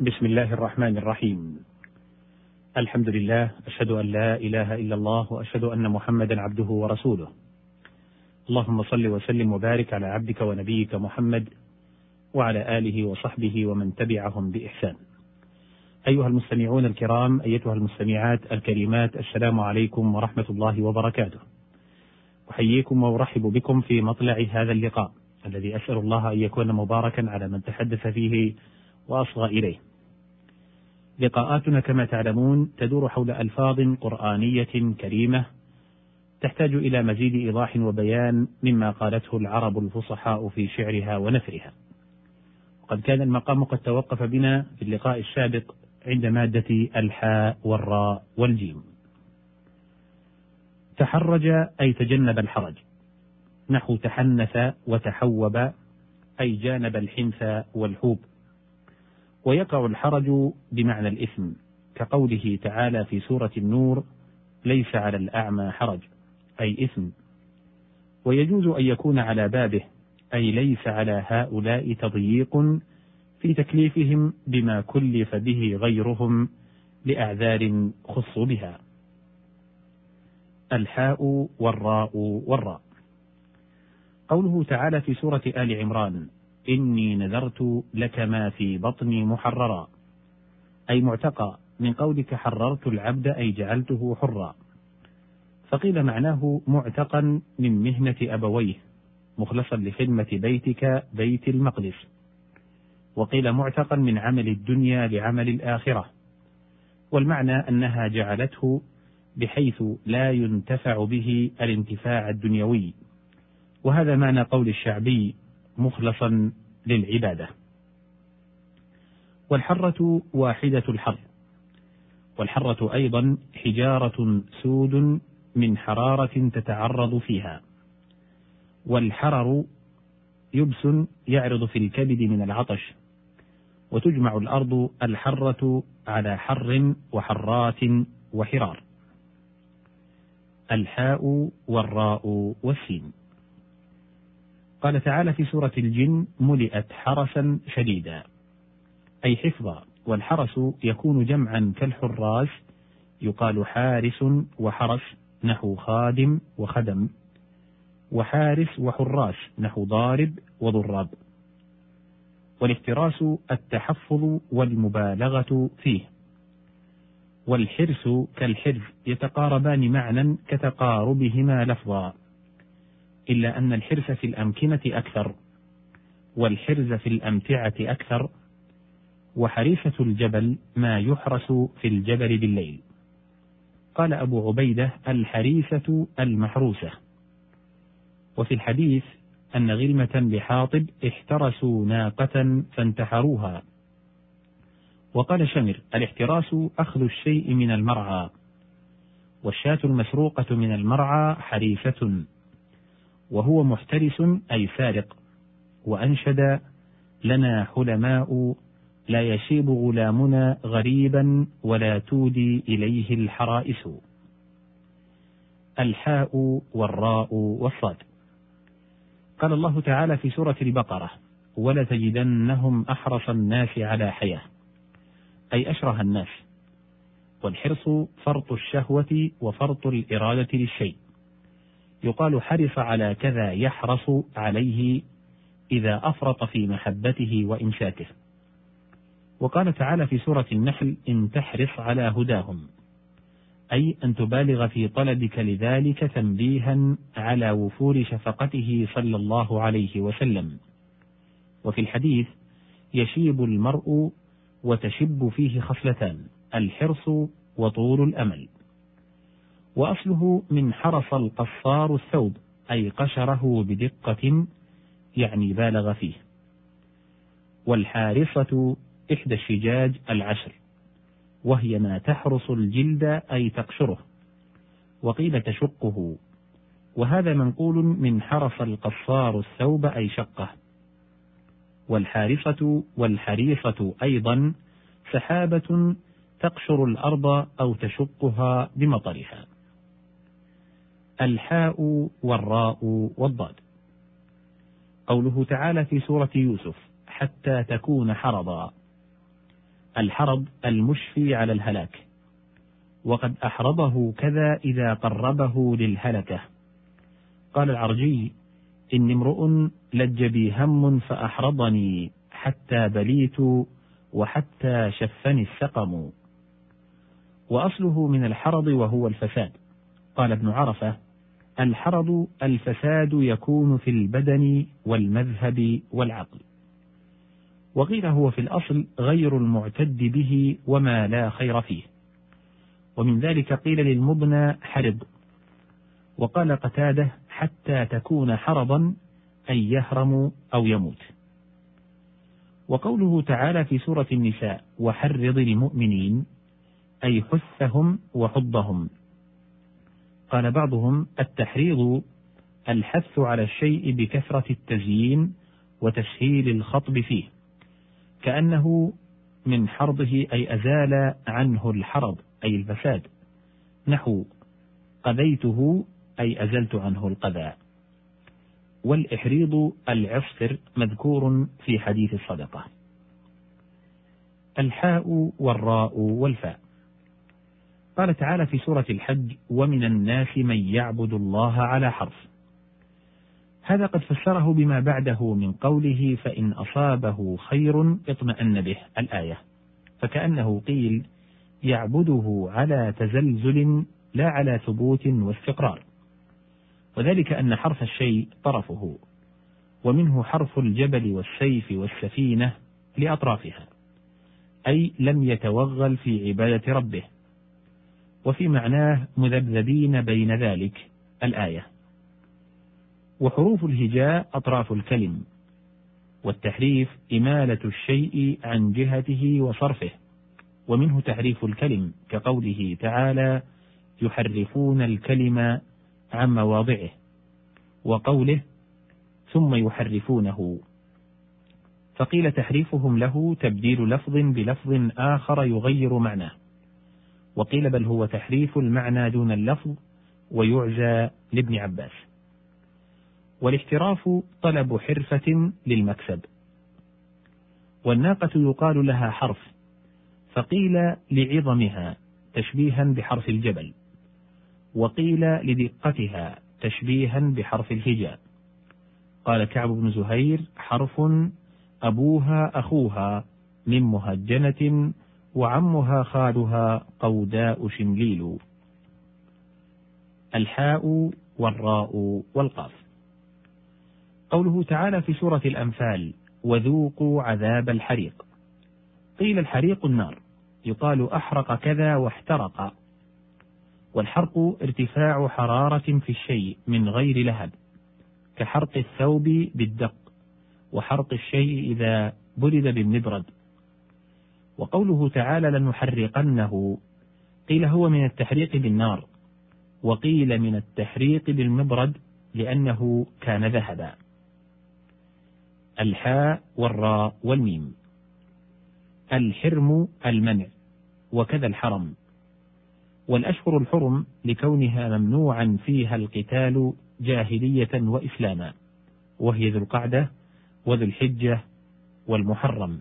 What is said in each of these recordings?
بسم الله الرحمن الرحيم. الحمد لله أشهد أن لا إله إلا الله وأشهد أن محمدا عبده ورسوله. اللهم صل وسلم وبارك على عبدك ونبيك محمد وعلى آله وصحبه ومن تبعهم بإحسان. أيها المستمعون الكرام أيتها المستمعات الكريمات السلام عليكم ورحمة الله وبركاته. أحييكم وأرحب بكم في مطلع هذا اللقاء الذي أسأل الله أن يكون مباركا على من تحدث فيه وأصغى إليه. لقاءاتنا كما تعلمون تدور حول ألفاظ قرآنية كريمة تحتاج إلى مزيد إيضاح وبيان مما قالته العرب الفصحاء في شعرها ونثرها. وقد كان المقام قد توقف بنا في اللقاء السابق عند مادة الحاء والراء والجيم. تحرج أي تجنب الحرج، نحو تحنث وتحوب أي جانب الحنث والحوب. ويقع الحرج بمعنى الإثم كقوله تعالى في سورة النور ليس على الأعمى حرج أي إثم. ويجوز أن يكون على بابه أي ليس على هؤلاء تضييق في تكليفهم بما كلف به غيرهم لأعذار خصوا بها. الحاء والراء والراء. قوله تعالى في سورة آل عمران إني نذرت لك ما في بطني محررا. أي معتقى من قولك حررت العبد أي جعلته حرا. فقيل معناه معتقا من مهنة أبويه مخلصا لخدمة بيتك بيت المقدس. وقيل معتقا من عمل الدنيا لعمل الآخرة. والمعنى أنها جعلته بحيث لا ينتفع به الانتفاع الدنيوي. وهذا معنى قول الشعبي مخلصا للعبادة. والحرة واحدة الحر. والحرة أيضا حجارة سود من حرارة تتعرض فيها. والحرر يبس يعرض في الكبد من العطش. وتجمع الأرض الحرة على حر وحرات وحرار. الحاء والراء والسين. قال تعالى في سورة الجن ملئت حرسا شديدا. أي حفظا والحرس يكون جمعا كالحراس يقال حارس وحرس نحو خادم وخدم. وحارس وحراس نحو ضارب وضراب. والاحتراس التحفظ والمبالغة فيه. والحرس كالحرز يتقاربان معنى كتقاربهما لفظا. إلا أن الحرص في الأمكنة أكثر والحرز في الأمتعة أكثر وحريفة الجبل ما يحرس في الجبل بالليل. قال أبو عبيدة الحريفة المحروسة. وفي الحديث أن غلمة بحاطب احترسوا ناقة فانتحروها. وقال شمر الاحتراس أخذ الشيء من المرعى والشاة المسروقة من المرعى حريفة وهو محترس أي فارق. وأنشد لنا حلماء لا يشيب غلامنا غريبا ولا تودي إليه الحرائس. الحاء والراء والصاد. قال الله تعالى في سورة البقرة ولتجدنهم أحرص الناس على حياة. أي أشره الناس. والحرص فرط الشهوة وفرط الإرادة للشيء. يقال حرص على كذا يحرص عليه إذا أفرط في محبته وإمساكه. وقال تعالى في سورة النحل: إن تحرص على هداهم، أي أن تبالغ في طلبك لذلك تنبيها على وفور شفقته صلى الله عليه وسلم. وفي الحديث: يشيب المرء وتشب فيه خصلتان: الحرص وطول الأمل. وأصله من حرص القصار الثوب أي قشره بدقة يعني بالغ فيه. والحارصة إحدى الشجاج العشر وهي ما تحرص الجلد أي تقشره وقيل تشقه. وهذا منقول من حرص القصار الثوب أي شقه. والحارصة والحريصة أيضا سحابة تقشر الأرض أو تشقها بمطرها. الحاء والراء والضاد. قوله تعالى في سورة يوسف حتى تكون حرضا. الحرض المشفي على الهلاك. وقد أحرضه كذا إذا قربه للهلكة. قال العرجي إني امرؤ لج بي هم فأحرضني حتى بليت وحتى شفني السقم. وأصله من الحرض وهو الفساد. قال ابن عرفة الحرض الفساد يكون في البدن والمذهب والعقل. وقيل هو في الأصل غير المعتد به وما لا خير فيه. ومن ذلك قيل للمبنى حرض. وقال قتادة حتى تكون حرضا أي يهرم أو يموت. وقوله تعالى في سورة النساء وحرض المؤمنين أي حثهم وحضهم قال بعضهم التحريض الحث على الشيء بكثرة التزيين وتسهيل الخطب فيه كأنه من حرضه أي أزال عنه الحرض أي الفساد نحو قذيته أي أزلت عنه القذى. والإحريض العصفر مذكور في حديث الصدقة. الحاء والراء والفاء. قال تعالى في سورة الحج ومن الناس من يعبد الله على حرف. هذا قد فسره بما بعده من قوله فإن أصابه خير اطمأن به الآية. فكأنه قيل يعبده على تزلزل لا على ثبوت واستقرار. وذلك أن حرف الشيء طرفه ومنه حرف الجبل والسيف والسفينة لأطرافها أي لم يتوغل في عبادة ربه. وفي معناه مذبذبين بين ذلك الآية. وحروف الهجاء أطراف الكلم والتحريف إمالة الشيء عن جهته وصرفه ومنه تحريف الكلم كقوله تعالى يحرفون الكلم عن مواضعه وقوله ثم يحرفونه. فقيل تحريفهم له تبديل لفظ بلفظ آخر يغير معناه. وقيل بل هو تحريف المعنى دون اللفظ ويعزى لابن عباس. والاحتراف طلب حرفة للمكسب. والناقة يقال لها حرف فقيل لعظمها تشبيها بحرف الجبل وقيل لدقتها تشبيها بحرف الهجاء قال كعب بن زهير حرف أبوها أخوها من مهجنة وعمها خالها قوداء شمليل. الحاء والراء والقاف. قوله تعالى في سورة الأنفال وذوقوا عذاب الحريق قيل الحريق النار. يقال أحرق كذا واحترق. والحرق ارتفاع حرارة في الشيء من غير لهب كحرق الثوب بالدق وحرق الشيء إذا برد بالمبرد. وقوله تعالى لنحرقنه قيل هو من التحريق بالنار وقيل من التحريق بالمبرد لأنه كان ذهبا. الحاء والراء والميم. الحرم المنع وكذا الحرم. والأشهر الحرم لكونها ممنوعا فيها القتال جاهلية وإسلاما وهي ذو القعدة وذو الحجة والمحرم.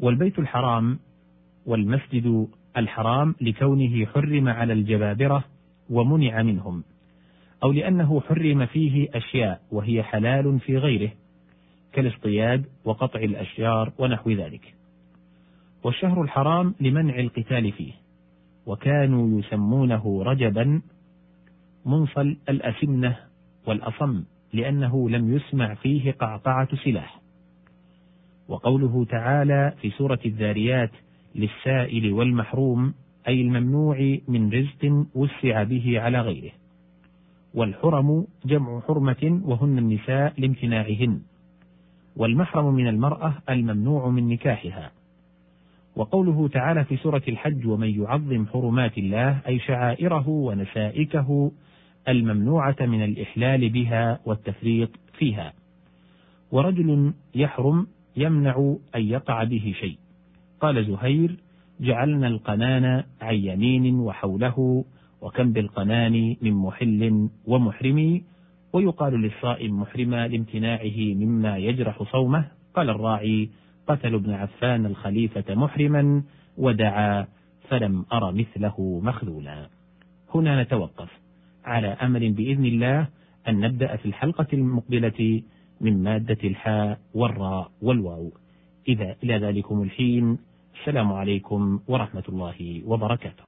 والبيت الحرام والمسجد الحرام لكونه حرم على الجبابرة ومنع منهم أو لأنه حرم فيه أشياء وهي حلال في غيره كالاصطياد وقطع الأشجار ونحو ذلك. والشهر الحرام لمنع القتال فيه وكانوا يسمونه رجبا منصل الأسنة والأصم لأنه لم يسمع فيه قعقعة سلاح. وقوله تعالى في سورة الذاريات للسائل والمحروم أي الممنوع من رزق وسع به على غيره. والحرم جمع حرمة وهن النساء لامتناعهن. والمحرم من المرأة الممنوع من نكاحها. وقوله تعالى في سورة الحج ومن يعظم حرمات الله أي شعائره ونسائكه الممنوعة من الإحلال بها والتفريط فيها. ورجل يحرم يمنع أن يقع به شيء. قال زهير جعلنا القنان عن يمين وحوله وكم بالقنان من محل ومحرم ويقال للصائم محرما لامتناعه مما يجرح صومه. قال الراعي قتل ابن عفان الخليفة محرما ودعا فلم أر مثله مخذولا. هنا نتوقف على أمل بإذن الله أن نبدأ في الحلقة المقبلة من مادة الحاء والراء والواو. إذا إلى ذلكم الحين السلام عليكم ورحمة الله وبركاته.